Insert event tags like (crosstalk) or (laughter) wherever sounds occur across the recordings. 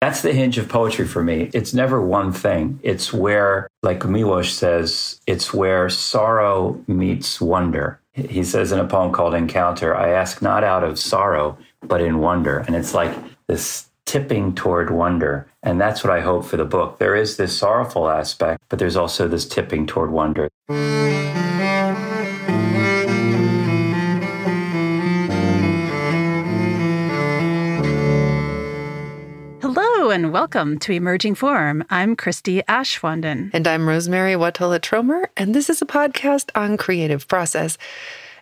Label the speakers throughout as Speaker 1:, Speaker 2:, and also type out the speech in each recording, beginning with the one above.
Speaker 1: That's the hinge of poetry for me. It's never one thing. It's where, like Miłosz says, it's where sorrow meets wonder. He says in a poem called Encounter, I ask not out of sorrow, but in wonder. And it's like this tipping toward wonder. And that's what I hope for the book. There is this sorrowful aspect, but there's also this tipping toward wonder.
Speaker 2: And welcome to Emerging Form. I'm Christy Aschwanden.
Speaker 3: And I'm Rosemary Wahtola Trommer, and this is a podcast on creative process.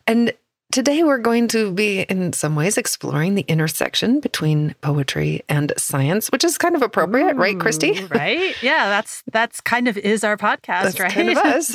Speaker 3: And Today, we're going to be, in some ways, exploring the intersection between poetry and science, which is kind of appropriate, Ooh, right, Christy?
Speaker 2: Right? (laughs) Yeah, that's that's kind of is our podcast,
Speaker 3: that's
Speaker 2: right?
Speaker 3: Kind of us.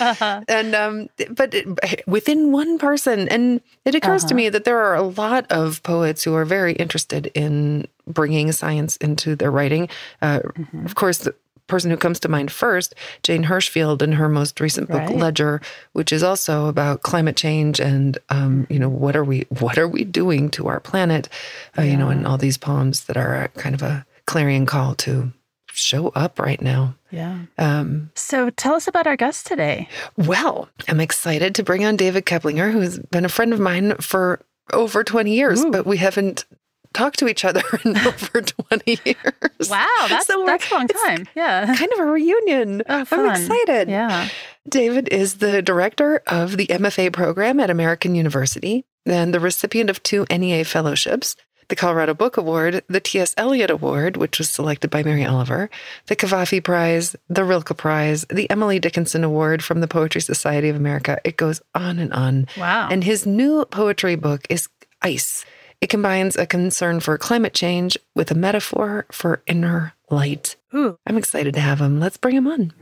Speaker 3: uh-huh. (laughs) (laughs) And um, but it, within one person, and it occurs uh-huh. to me that there are a lot of poets who are very interested in bringing science into their writing. Uh, mm-hmm. Of course, person who comes to mind first, Jane Hirshfield, in her most recent book right. Ledger, which is also about climate change and um, you know what are we what are we doing to our planet, uh, yeah. you know, and all these poems that are kind of a clarion call to show up right now.
Speaker 2: Yeah. Um, so tell us about our guest today.
Speaker 3: Well, I'm excited to bring on David Keplinger, who's been a friend of mine for over 20 years, Ooh. but we haven't talked to each other (laughs) in over 20 years.
Speaker 2: Wow, that's, so that's a long time. Yeah. (laughs)
Speaker 3: Kind of a reunion.
Speaker 2: Oh,
Speaker 3: I'm excited.
Speaker 2: Yeah.
Speaker 3: David is the director of the MFA program at American University and the recipient of two NEA fellowships the Colorado Book Award, the T.S. Eliot Award, which was selected by Mary Oliver, the Cavafy Prize, the Rilke Prize, the Emily Dickinson Award from the Poetry Society of America. It goes on and on.
Speaker 2: Wow.
Speaker 3: And his new poetry book is Ice it combines a concern for climate change with a metaphor for inner light.
Speaker 2: Ooh.
Speaker 3: I'm excited to have him. Let's bring him on.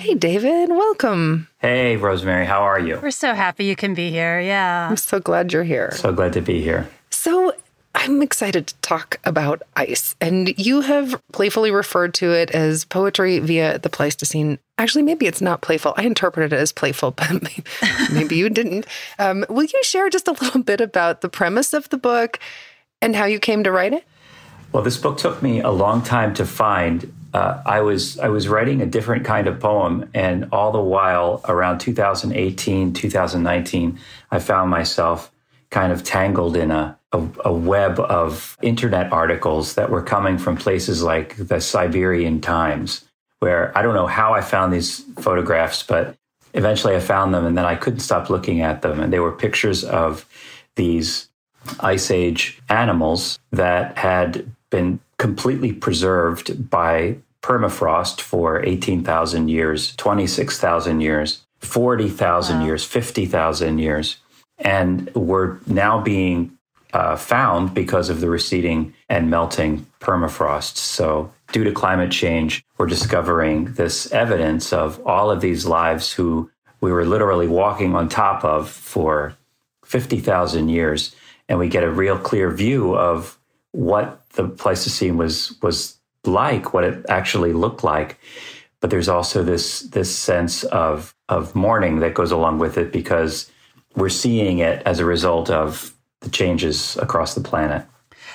Speaker 3: Hey, David, welcome.
Speaker 1: Hey, Rosemary, how are you?
Speaker 2: We're so happy you can be here. Yeah.
Speaker 3: I'm so glad you're here.
Speaker 1: So glad to be here.
Speaker 3: So, I'm excited to talk about ice. And you have playfully referred to it as poetry via the Pleistocene. Actually, maybe it's not playful. I interpreted it as playful, (laughs) but maybe, you didn't. Um, will you share just a little bit about the premise of the book and how you came to write it?
Speaker 1: Well, this book took me a long time to find. Uh, I was I was writing a different kind of poem, and all the while, around 2018, 2019, I found myself kind of tangled in a a, a, web of internet articles that were coming from places like the Siberian Times, where I don't know how I found these photographs, but eventually I found them and then I couldn't stop looking at them. And they were pictures of these ice age animals that had been completely preserved by permafrost for 18,000 years, 26,000 years, 40,000 wow. years, 50,000 years, and were now being uh, found because of the receding and melting permafrost. So, due to climate change, we're discovering this evidence of all of these lives who we were literally walking on top of for 50,000 years. And we get a real clear view of what the Pleistocene was, was like, what it actually looked like. But there's also this, this sense of, of mourning that goes along with it because we're seeing it as a result of the changes across the planet.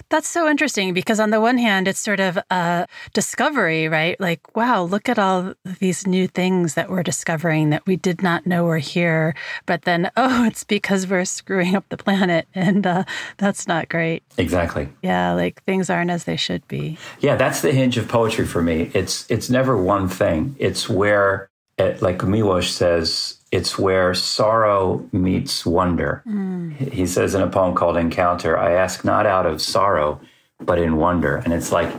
Speaker 2: That's so interesting because, on the one hand, it's sort of a discovery, right? Like, wow, look at all these new things that we're discovering that we did not know were here. But then, (laughs) oh, it's because we're screwing up the planet. And uh, that's not great.
Speaker 1: Exactly.
Speaker 2: Yeah, like things aren't as they should be.
Speaker 1: Yeah, that's the hinge of poetry for me. It's it's never one thing. It's where, it, like Miłosz says, it's where sorrow meets wonder. Mm. He says in a poem called Encounter, I ask not out of sorrow, but in wonder. And it's like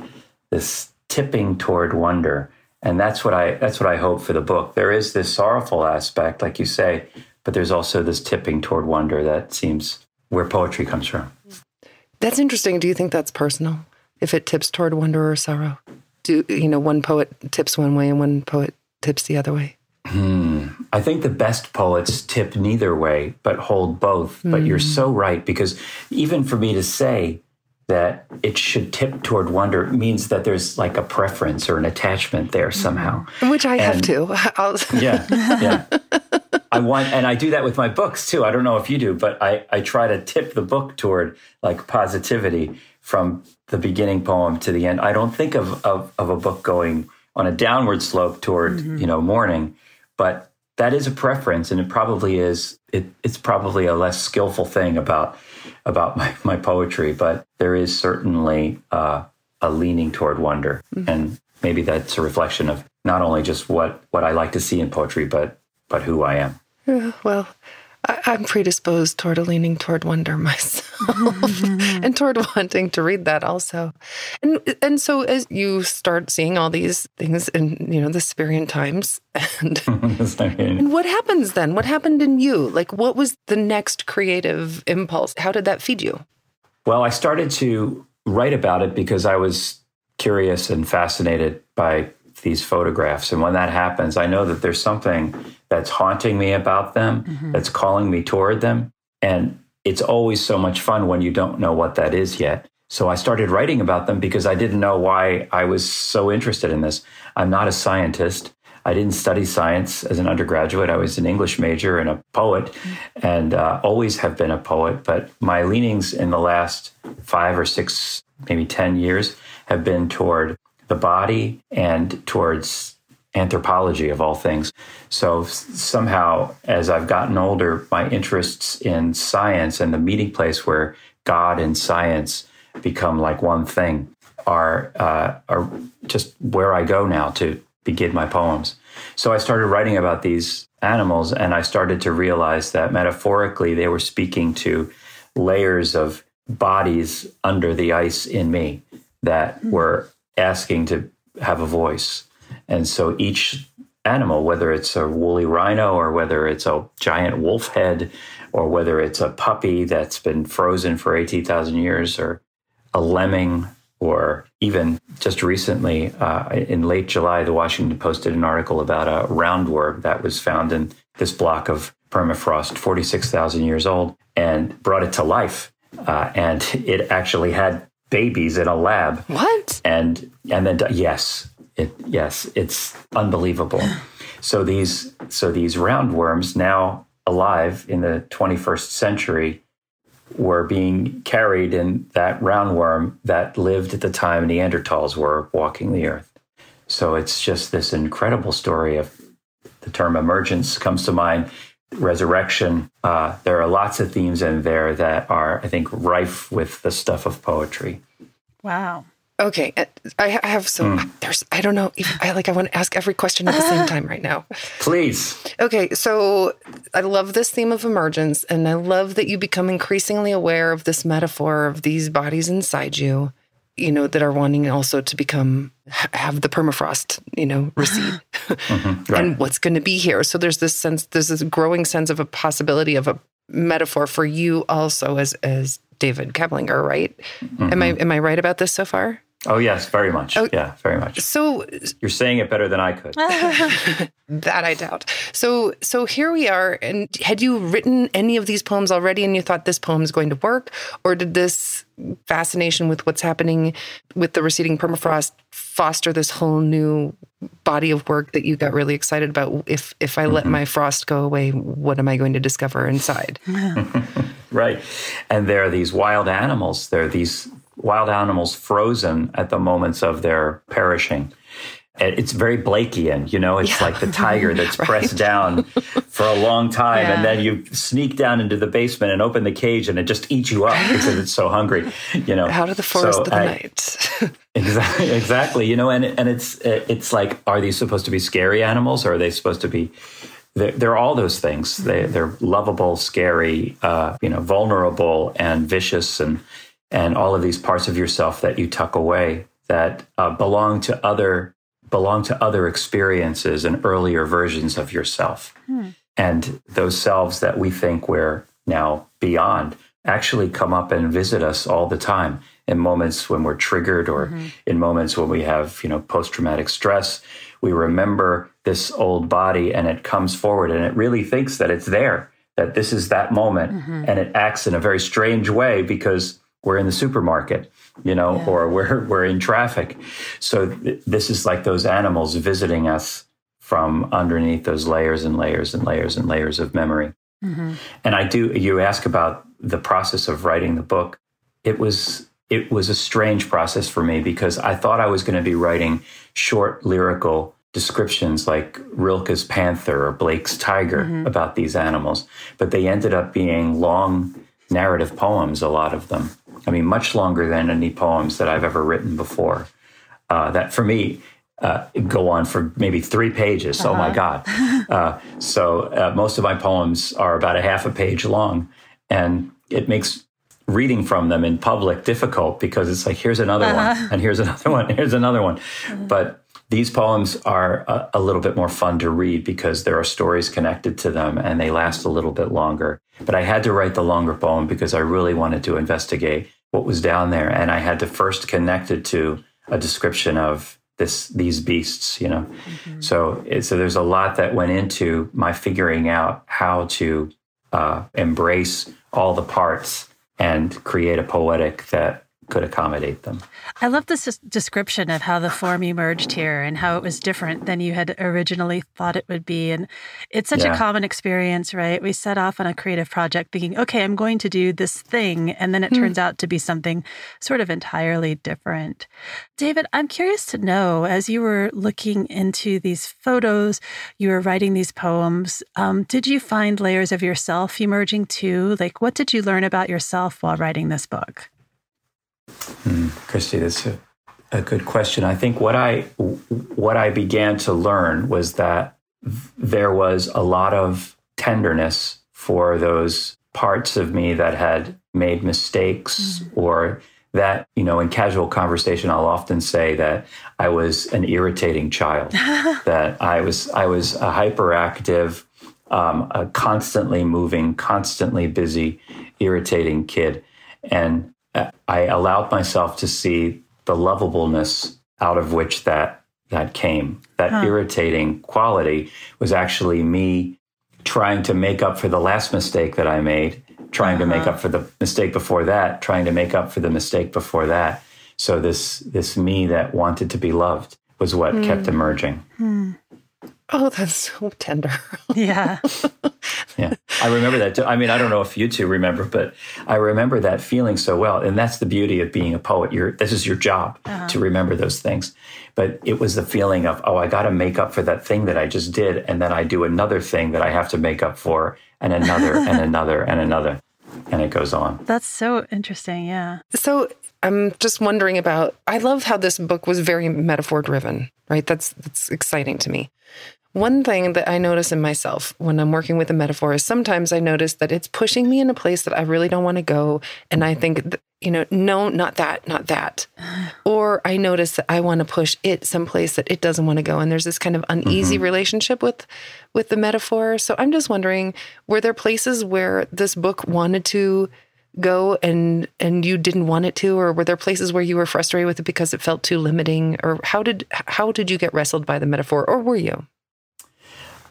Speaker 1: this tipping toward wonder. And that's what I that's what I hope for the book. There is this sorrowful aspect, like you say, but there's also this tipping toward wonder that seems where poetry comes from.
Speaker 3: That's interesting. Do you think that's personal? If it tips toward wonder or sorrow? Do you know one poet tips one way and one poet tips the other way?
Speaker 1: Hmm. I think the best poets tip neither way, but hold both. Mm. But you're hmm. so right, because even for me to say that it should tip toward wonder means that there's like a preference or an attachment there somehow.
Speaker 3: Which I and, have too. (laughs) (laughs)
Speaker 1: yeah. Yeah. I want, and I do that with my books too. I don't know if you do, but I, I try to tip the book toward like positivity from the beginning poem to the end. I don't think of, of, of a book going on a downward slope toward, mm-hmm. you know, mourning, but that is a preference and it probably is it, it's probably a less skillful thing about about my, my poetry, but there is certainly uh, a leaning toward wonder. Mm-hmm. And maybe that's a reflection of not only just what, what I like to see in poetry, but but who I am.
Speaker 3: Yeah, well, I, am predisposed toward a leaning toward wonder (laughs) myself mm-hmm. and toward wanting to read that also. And and so as you start seeing all these things in, you know, the Siberian times and, (laughs) and what happens then? What happened in you? Like what was the next creative impulse? How did that feed you?
Speaker 1: Well, I started to write about it because I was curious and fascinated by these photographs. And when that happens, I know that there's something that's haunting me about them, mm-hmm. that's calling me toward them. And it's always so much fun when you don't know what that is yet. So I started writing about them because I didn't know why I was so interested in this. I'm not a scientist. I didn't study science as an undergraduate. I was an English major and a poet mm-hmm. and uh, always have been a poet. But my leanings in the last five or six, maybe 10 years have been toward the body and towards anthropology of all things. So somehow, as I've gotten older, my interests in science and the meeting place where God and science become like one thing are uh, are just where I go now to begin my poems. So I started writing about these animals, and I started to realize that metaphorically they were speaking to layers of bodies under the ice in me that hmm. were asking to have a voice. And so each animal, whether it's a woolly rhino or whether it's a giant wolf head or whether it's a puppy that's been frozen for 18,000 years or a lemming or even just recently uh, in late July, the Washington Post did an article about a roundworm that was found in this block of permafrost, 46,000 years old, and brought it to life. Uh, and (laughs) it actually had babies in a lab.
Speaker 3: What?
Speaker 1: And and then yes, it yes, it's unbelievable. so these so these roundworms now alive in the 21st century were being carried in that roundworm that lived at the time Neanderthals were walking the earth. So it's just this incredible story of the term emergence comes to mind resurrection. Uh, there are lots of themes in there that are, I think, rife with the stuff of poetry.
Speaker 2: Wow.
Speaker 3: Okay, uh, I have some. Mm. There's, I don't know. If, I like. I want to ask every question at the same time right now.
Speaker 1: Please.
Speaker 3: Okay, so I love this theme of emergence, and I love that you become increasingly aware of this metaphor of these bodies inside you you know, that are wanting also to become have the permafrost, you know, recede, mm-hmm, right. (laughs) and what's going to be here. So there's this sense, there's this growing sense of a possibility of a metaphor for you also as as David Keplinger, right? Mm-hmm. Am I am I right about this so far?
Speaker 1: Oh yes, very much. Oh, yeah, very much.
Speaker 3: So
Speaker 1: you're saying it better than I could. (laughs)
Speaker 3: that I doubt. So so here we are. And had you written any of these poems already, and you thought this poem is going to work, or did this fascination with what's happening with the receding permafrost foster this whole new body of work that you got really excited about? If if I let mm-hmm. my frost go away, what am I going to discover inside? (laughs)
Speaker 1: right, and there are these wild animals. There are these wild animals frozen at the moments of their perishing. It's very Blakean, you know, it's yeah. like the tiger (laughs) that's right. pressed down for a long time. Yeah. And then you sneak down into the basement and open the cage and it just eats you up because it's so hungry, you know.
Speaker 3: Out of the forest so of the I, night. (laughs) (laughs)
Speaker 1: exactly, exactly. You know, and, and it's, it's like, are these supposed to be scary animals or are they supposed to be they're, they're, all those things. They, they're lovable, scary, uh, you know, vulnerable, and vicious, and and all of these parts of yourself that you tuck away that uh, belong to other belong to other experiences and earlier versions of yourself hmm. and those selves that we think we're now beyond actually come up and visit us all the time in moments when we're triggered or mm-hmm. in moments when we have you know post-traumatic stress we remember this old body and it comes forward and it really thinks that it's there that this is that moment mm-hmm. and it acts in a very strange way because we're in the supermarket, you know, yeah. or we're (laughs) we're in traffic. So th- this is like those animals visiting us from underneath those layers and layers and layers and layers of memory. Mm-hmm. And I do. You ask about the process of writing the book. It was it was a strange process for me because I thought I was going to be writing short lyrical descriptions like Rilke's panther or Blake's tiger mm-hmm. about these animals, but they ended up being long narrative poems, a lot of them. I mean, much longer than any poems that I've ever written before. Uh, that for me uh, go on for maybe three pages. Uh-huh. Oh my uh-huh. God. Uh, so uh, most of my poems are about a half a page long. And it makes reading from them in public difficult because it's like, here's another uh-huh. one, and here's another (laughs) one, here's another one. Uh-huh. But these poems are a, a, little bit more fun to read because there are stories connected to them and they last a little bit longer. But I had to write the longer poem because I really wanted to investigate what was down there. And I had to first connect it to a description of this these beasts, you know. Mm-hmm. So so there's a lot that went into my figuring out how to uh, embrace all the parts and create a poetic that could accommodate them.
Speaker 2: I love this description of how the form emerged here and how it was different than you had originally thought it would be. And it's such yeah. a common experience, right? We set off on a creative project thinking, okay, I'm going to do this thing. And then it mm. turns out to be something sort of entirely different. David, I'm curious to know as you were looking into these photos, you were writing these poems, um, did you find layers of yourself emerging too? Like, what did you learn about yourself while writing this book?
Speaker 1: Hmm, Christy, that's a, a good question. I think what I what I began to learn was that there was a lot of tenderness for those parts of me that had made mistakes mm. or that you know in casual conversation i'll often say that i was an irritating child (laughs) that i was i was a hyperactive um, a constantly moving constantly busy irritating kid and I allowed myself to see the lovableness out of which that that came. That huh. irritating quality was actually me trying to make up for the last mistake that I made, trying uh-huh. to make uh-huh. up for the mistake before that, trying to make up for the mistake before that. So this this me that wanted to be loved was what mm. kept emerging. Mm.
Speaker 3: Oh, that's so tender. (laughs)
Speaker 2: Yeah.
Speaker 1: yeah. I remember that. Too. I mean, I don't know if you two remember, but I remember that feeling so well. And that's the beauty of being a poet. You're, this is your job uh-huh. to remember those things. But it was the feeling of, oh, I got to make up for that thing that I just did. And then I do another thing that I have to make up for, and another, and (laughs) another, and another. And it goes on.
Speaker 2: That's so interesting. Yeah.
Speaker 3: So I'm just wondering about I love how this book was very metaphor driven, right? That's that's exciting to me. One thing that I notice in myself when I'm working with a metaphor is sometimes I notice that it's pushing me in a place that I really don't want to go. And I think, you know, no, not that, not that. (sighs) Or I notice that I want to push it someplace that it doesn't want to go. And there's this kind of uneasy mm-hmm. relationship with with the metaphor. So I'm just wondering, were there places where this book wanted to go and and you didn't want it to or were there places where you were frustrated with it because it felt too limiting or how did how did you get wrestled by the metaphor or were you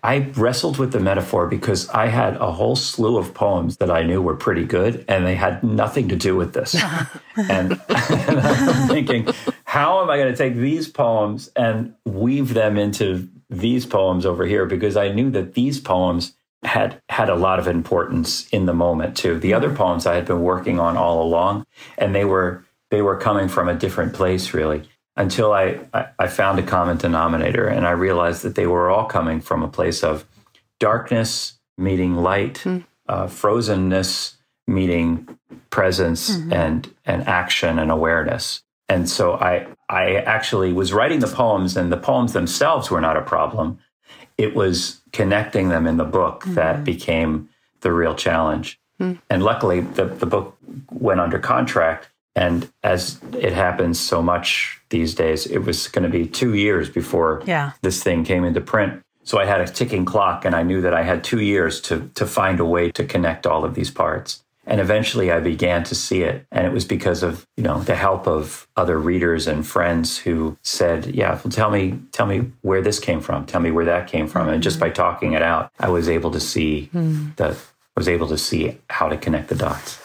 Speaker 1: I wrestled with the metaphor because I had a whole slew of poems that I knew were pretty good and they had nothing to do with this. (laughs) and, (laughs) and I'm thinking, how am I going to take these poems and weave them into these poems over here? Because I knew that these poems had had a lot of importance in the moment too. The other poems I had been working on all along and they were they were coming from a different place really until I, I, found a common denominator and I realized that they were all coming from a place of darkness meeting light, mm. uh, frozenness meeting presence mm-hmm. and, and action and awareness. And so I, I actually was writing the poems, and the poems themselves were not a problem. It was connecting them in the book mm-hmm. that became the real challenge. Mm. And luckily, the, the book went under contract and as it happens so much these days, it was going to be two years before
Speaker 2: yeah.
Speaker 1: this thing came into print. So I had a ticking clock and I knew that I had two years to, to find a way to connect all of these parts. And eventually I began to see it. And it was because of, you know, the help of other readers and friends who said, yeah, well, tell me, tell me where this came from. Tell me where that came from. Mm-hmm. And just by talking it out, I was able to see mm. the, was able to see how to connect the dots.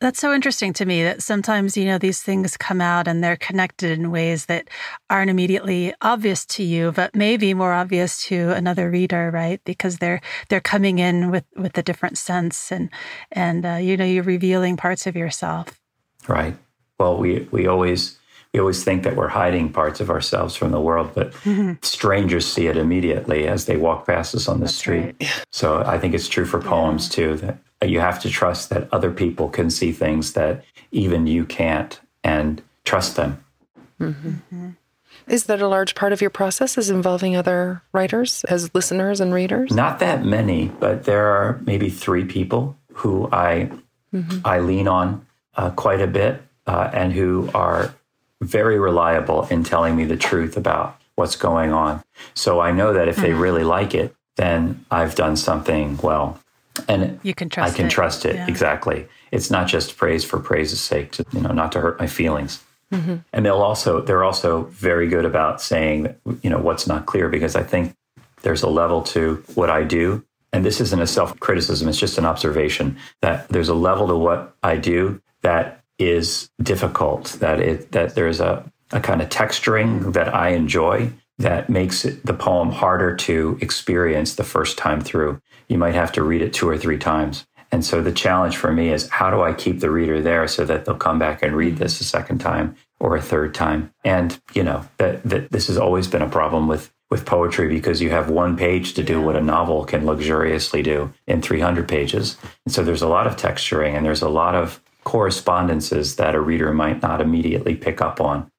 Speaker 2: That's so interesting to me that sometimes, you know, these things come out and they're connected in ways that aren't immediately obvious to you, but maybe more obvious to another reader, right? Because they're they're coming in with with a different sense and and uh, you know, you're revealing parts of yourself.
Speaker 1: Right. well, we, we always we always think that we're hiding parts of ourselves from the world, but mm-hmm. strangers see it immediately as they walk past us on the That's street. Right. So I think it's true for poems yeah. too that you have to trust that other people can see things that even you can't and trust them.
Speaker 3: Mm-hmm. Is that a large part of your process is involving other writers as listeners and readers?
Speaker 1: Not that many, but there are maybe three people who I mm-hmm. I lean on uh, quite a bit uh, and who are very reliable in telling me the truth about what's going on. So I know that if mm-hmm. they really like it, then I've done something well. And
Speaker 2: you can trust
Speaker 1: I can
Speaker 2: it.
Speaker 1: trust it. Yeah. Exactly. It's not just praise for praise's sake, to, you know, not to hurt my feelings. Mm-hmm. And they'll also they're also very good about saying, you know, what's not clear because I think there's a level to what I do. And this isn't a self criticism, it's just an observation that there's a level to what I do that is difficult, that it that there's a, a kind of texturing that I enjoy that makes it, the poem harder to experience the first time through. You might have to read it two or three times. And so the challenge for me is how do I keep the reader there so that they'll come back and read this a second time or a third time? And, you know, that, that this has always been a problem with with poetry because you have one page to do what a novel can luxuriously do in 300 pages. And so there's a lot of texturing and there's a lot of correspondences that a reader might not immediately pick up on.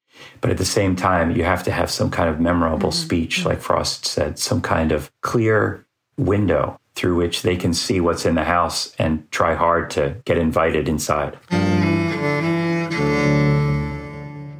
Speaker 1: But at the same time, you have to have some kind of memorable mm-hmm. speech, like Frost said, some kind of clear window through which they can see what's in the house and try hard to get invited inside.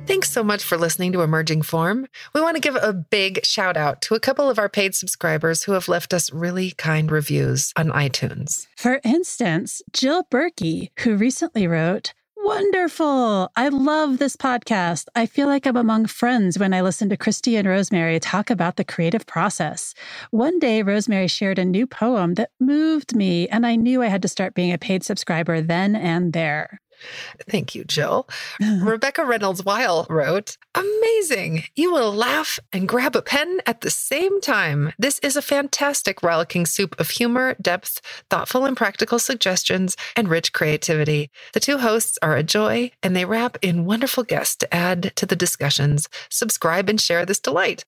Speaker 3: Thanks so much for listening to Emerging Form. We want to give a big shout out to a couple of our paid subscribers who have left us really kind reviews on iTunes.
Speaker 2: For instance, Jill Berkey, who recently wrote, Wonderful. I love this podcast. I feel like I'm among friends when I listen to Christy and Rosemary talk about the creative process. One day, Rosemary shared a new poem that moved me, and I knew I had to start being a paid subscriber then and there.
Speaker 3: Thank you, Jill. (laughs) Rebecca Reynolds Weil wrote, Amazing! You will laugh and grab a pen at the same time. This is a fantastic rollicking soup of humor, depth, thoughtful and practical suggestions, and rich creativity. The two hosts are a joy, and they wrap in wonderful guests to add to the discussions. Subscribe and share this delight.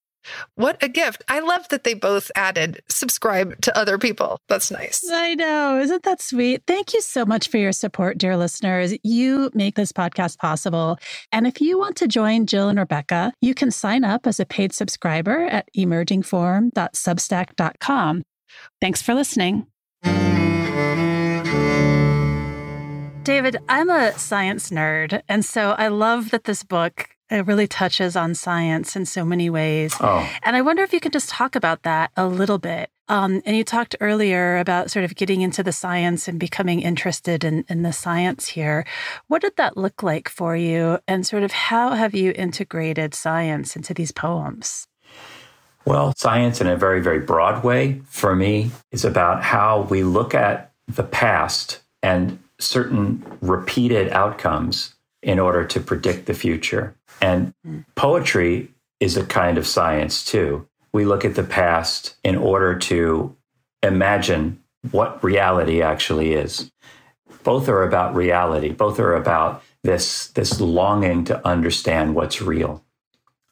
Speaker 3: What a gift. I love that they both added subscribe to other people. That's nice.
Speaker 2: I know. Isn't that sweet? Thank you so much for your support, dear listeners. You make this podcast possible. And if you want to join Jill and Rebecca, you can sign up as a paid subscriber at emergingform.substack.com. Thanks for listening. David, I'm a science nerd. And so I love that this book it really touches on science in so many ways. Oh. And I wonder if you could just talk about that a little bit. Um, and you talked earlier about sort of getting into the science and becoming interested in, in the science here. What did that look like for you? And sort of how have you integrated science into these poems?
Speaker 1: Well, science in a very, very broad way for me is about how we look at the past and certain repeated outcomes in order to predict the future. And poetry is a kind of science too. We look at the past in order to imagine what reality actually is. Both are about reality. Both are about this, this longing to understand what's real.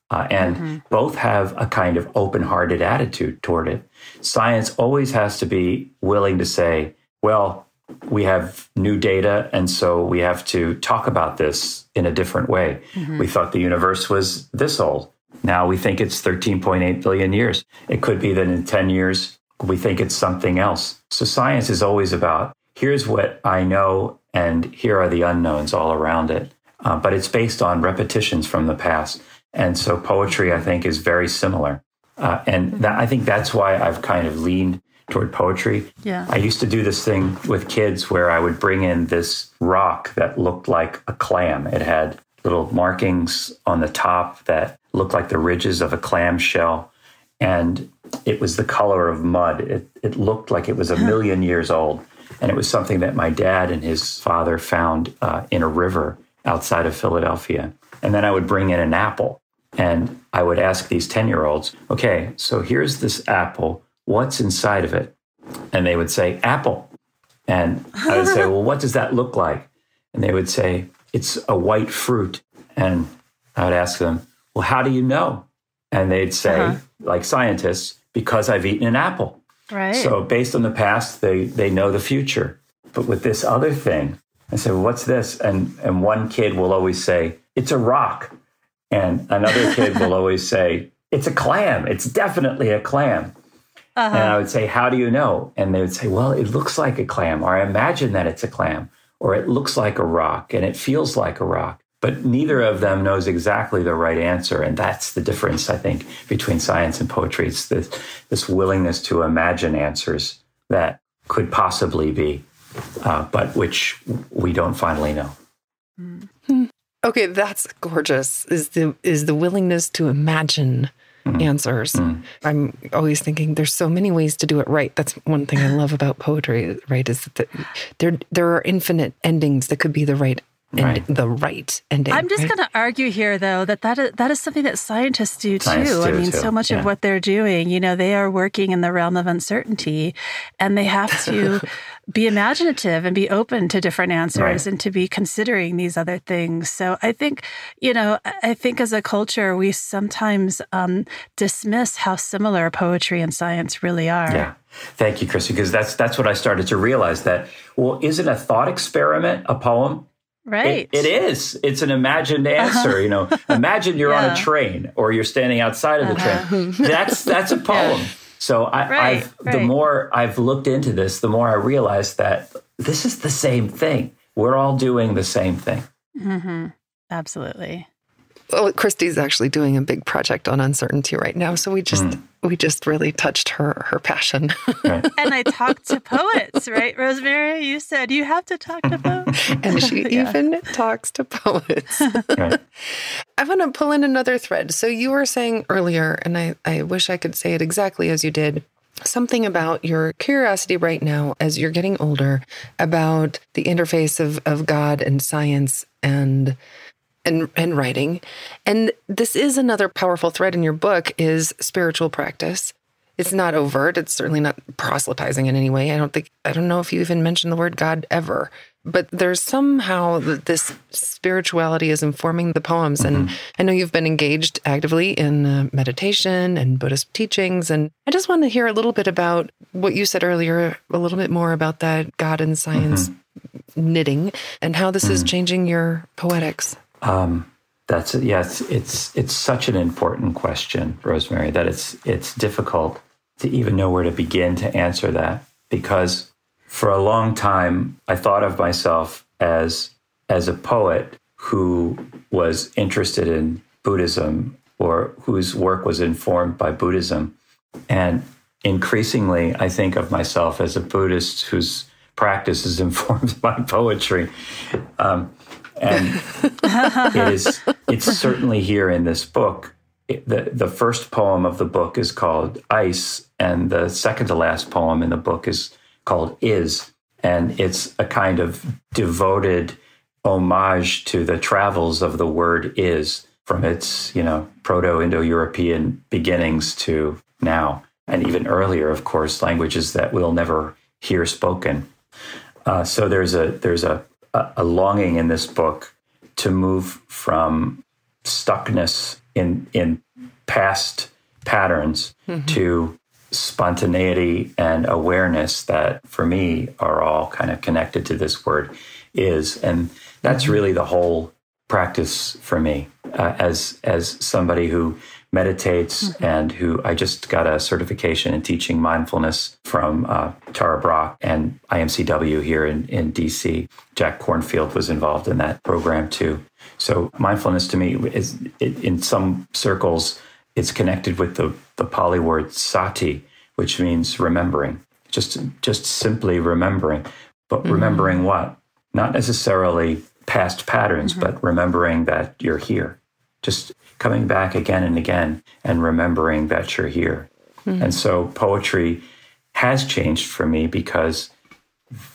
Speaker 1: Uh, and mm-hmm. both have a kind of open hearted attitude toward it. Science always has to be willing to say, well, we have new data, and so we have to talk about this in a different way. Mm-hmm. We thought the universe was this old. Now we think it's 13.8 billion years. It could be that in 10 years, we think it's something else. So science is always about here's what I know, and here are the unknowns all around it. Uh, but it's based on repetitions from the past. And so poetry, I think, is very similar. Uh, and that, I think that's why I've kind of leaned toward poetry.
Speaker 2: Yeah.
Speaker 1: I used to do this thing with kids where I would bring in this rock that looked like a clam. It had little markings on the top that looked like the ridges of a clam shell. And it was the color of mud. It, it looked like it was a million years old. And it was something that my dad and his father found uh, in a river outside of Philadelphia. And then I would bring in an apple and I would ask these 10 year olds, okay, so here's this apple what's inside of it? And they would say, apple. And I would say, (laughs) well, what does that look like? And they would say, it's a white fruit. And I would ask them, well, how do you know? And they'd say, uh-huh. like scientists, because I've eaten an apple.
Speaker 2: Right.
Speaker 1: So based on the past, they, they know the future. But with this other thing, I said, well, what's this? And, and one kid will always say, it's a rock. And another kid will always say, it's a clam. It's definitely a clam. Uh-huh. And I would say, How do you know? And they would say, Well, it looks like a clam, or I imagine that it's a clam, or it looks like a rock and it feels like a rock. But neither of them knows exactly the right answer. And that's the difference, I think, between science and poetry. It's this, this willingness to imagine answers that could possibly be, uh, but which we don't finally know.
Speaker 3: Mm-hmm. Okay, that's gorgeous. Is the is the willingness to imagine. Answers. Mm. I'm always thinking there's so many ways to do it right. That's one thing I love about poetry, right? Is that there there are infinite endings that could be the right Right. the right ending.
Speaker 2: I'm just
Speaker 3: right?
Speaker 2: going to argue here, though, that that is, that is something that scientists do
Speaker 1: scientists
Speaker 2: too.
Speaker 1: Do
Speaker 2: I mean,
Speaker 1: too.
Speaker 2: so much
Speaker 1: yeah.
Speaker 2: of what they're doing, you know, they are working in the realm of uncertainty, and they have to (laughs) be imaginative and be open to different answers
Speaker 1: right.
Speaker 2: and to be considering these other things. So I think, you know, I think as a culture, we sometimes um, dismiss how similar poetry and science really are.
Speaker 1: Yeah. Thank you, Chrissy, because that's that's what I started to realize that well, isn't a thought experiment a poem?
Speaker 2: Right.
Speaker 1: It, it is. It's an imagined uh-huh. answer. Uh-huh. You know, imagine you're yeah. on a train or you're standing outside of the uh-huh. train. (laughs) That's that's a poem. Yeah. So I,
Speaker 2: right,
Speaker 1: I've right. the more I've looked into this, the more I realize that this is the same thing. We're all doing the same thing.
Speaker 2: Mm-hmm. Absolutely
Speaker 3: well, Christy's actually doing a big project on uncertainty right now, so we just mm. we just really touched her her passion.
Speaker 2: Right. (laughs) and I talked to poets, right, Rosemary? You said you have to talk to poets, (laughs)
Speaker 3: and she (laughs) yeah. even talks to poets. Right. I want to pull in another thread. So you were saying earlier, and I I wish I could say it exactly as you did something about your curiosity right now as you're getting older about the interface of, of God and science and and, and writing. And this is another powerful thread in your book is spiritual practice. It's not overt. It's certainly not proselytizing in any way. I don't think, I don't know if you even mentioned the word God ever, but there's somehow this spirituality is informing the poems. Mm-hmm. And I know you've been engaged actively in uh, meditation and Buddhist teachings. And I just want to hear a little bit about what you said earlier, a little bit more about that God and science mm-hmm. knitting and how this mm-hmm. is changing your poetics.
Speaker 1: Um, that's yes, it's it's such an important question, Rosemary, that it's it's difficult to even know where to begin to answer that because for a long time I thought of myself as as a poet who was interested in Buddhism or whose work was informed by Buddhism. And increasingly, I think of myself as a Buddhist whose practice is (laughs) informed by poetry. Um, and it is it's (laughs) certainly here in this book. It, the the first poem of the book is called Ice, and the second to last poem in the book is called Is, and it's a kind of devoted homage to the travels of the word is from its you know proto-indo-european beginnings to now. And even earlier of course languages that we'll never hear spoken. Uh, so there's a there's a a, longing in this book to move from stuckness in in past patterns mm-hmm. to spontaneity and awareness that for me are all kind of connected to this word is and that's mm-hmm. really the whole practice for me uh, as as somebody who meditates mm-hmm. and who I just got a certification in teaching mindfulness from uh, Tara Brach and IMCW here in, in DC. Jack Kornfield was involved in that program too. So mindfulness to me is it, in some circles, it's connected with the, the Pali word sati, which means remembering, just, just simply remembering. But mm-hmm. remembering what? Not necessarily past patterns, mm-hmm. but remembering that you're here. Just coming back again and again and remembering that you're here. Mm-hmm. And so poetry has changed for me because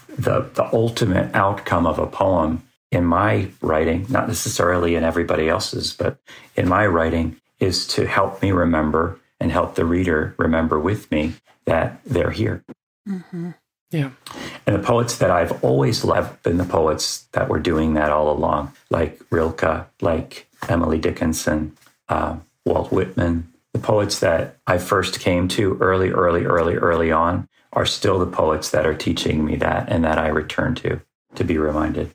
Speaker 1: the the ultimate outcome of a poem in my writing, not necessarily in everybody else's, but in my writing, is to help me remember and help the reader remember with me that they're here.
Speaker 2: Mm-hmm.
Speaker 3: Yeah.
Speaker 1: And the poets that I've always loved been the poets that were doing that all along, like Rilke, like Emily Dickinson, uh, Walt Whitman. The poets that I first came to early, early, early, early on are still the poets that are teaching me that and that I return to to be reminded.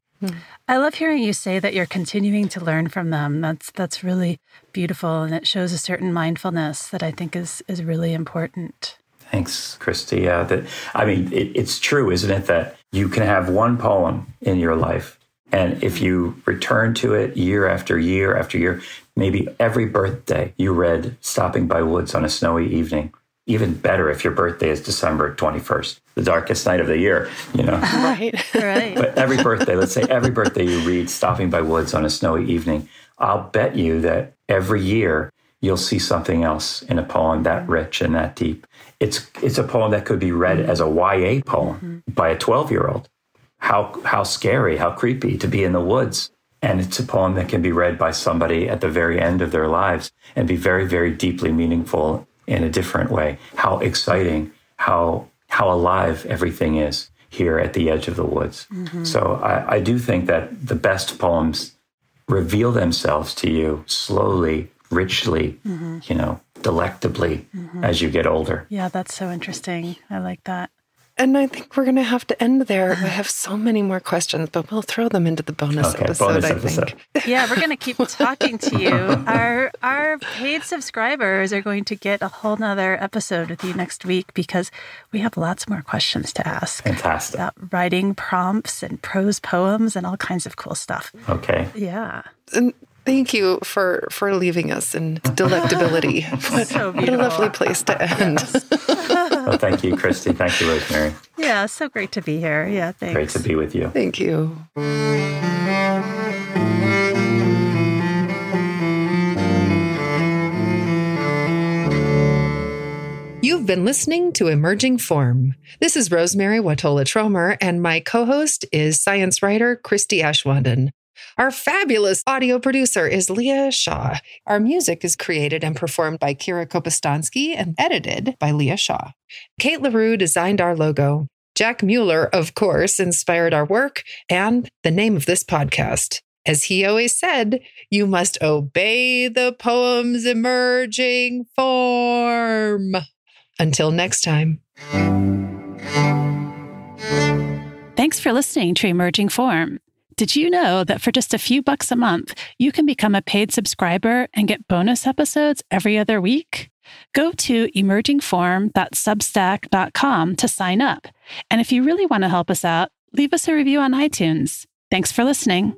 Speaker 2: I love hearing you say that you're continuing to learn from them. That's that's really beautiful and it shows a certain mindfulness that I think is is really important.
Speaker 1: Thanks, Christy. Yeah, that I mean, it, it's true, isn't it, that you can have one poem in your life, and if you return to it year after year after year, maybe every birthday you read "Stopping by Woods on a Snowy Evening." Even better if your birthday is December twenty first, the darkest night of the year. You know, (laughs)
Speaker 3: Right. (laughs)
Speaker 2: Right.
Speaker 1: but every birthday, let's say every birthday you read "Stopping by Woods on a Snowy Evening," I'll bet you that every year you'll see something else in a poem that rich and that deep. It's it's a poem that could be read mm-hmm. as a YA poem mm-hmm. by a 12-year-old. How how scary, how creepy to be in the woods. And it's a poem that can be read by somebody at the very end of their lives and be very, very deeply meaningful in a different way. How exciting, how how alive everything is here at the edge of the woods. Mm-hmm. So I, I do think that the best poems reveal themselves to you slowly, richly, you know, delectably mm-hmm. as you get older.
Speaker 2: yeah, that's so interesting. I like that.
Speaker 3: And I think we're going to have to end there. (laughs) I have so many more questions, but we'll throw them into the bonus
Speaker 1: Okay,
Speaker 3: episode,
Speaker 1: bonus
Speaker 3: I
Speaker 1: episode.
Speaker 3: think. (laughs)
Speaker 2: Yeah, we're going to keep talking to you. (laughs) Our our paid subscribers are going to get a whole nother episode with you next week because we have lots more questions to ask
Speaker 1: Fantastic.
Speaker 2: about writing prompts and prose poems and all kinds of cool stuff.
Speaker 1: Okay.
Speaker 2: Yeah.
Speaker 3: And thank you for for leaving us in delectability. (laughs) what,
Speaker 2: So
Speaker 3: what a lovely place to end. (laughs)
Speaker 1: Well, thank you, Christy. Thank you, Rosemary.
Speaker 2: Yeah, so great to be here. Yeah, thanks.
Speaker 1: Great to be with you.
Speaker 3: Thank you. You've been listening to Emerging Form. This is Rosemary Wahtola Trommer, and my co host is science writer Christy Aschwanden. Our fabulous audio producer is Leah Shaw. Our music is created and performed by Kira Kopostansky and edited by Leah Shaw. Kate LaRue designed our logo. Jack Mueller, of course, inspired our work and the name of this podcast. As he always said, you must obey the poem's emerging form. Until next time.
Speaker 2: Thanks for listening to Emerging Form. Did you know that for just a few bucks a month, you can become a paid subscriber and get bonus episodes every other week? Go to emergingform.substack.com to sign up. And if you really want to help us out, leave us a review on iTunes. Thanks for listening.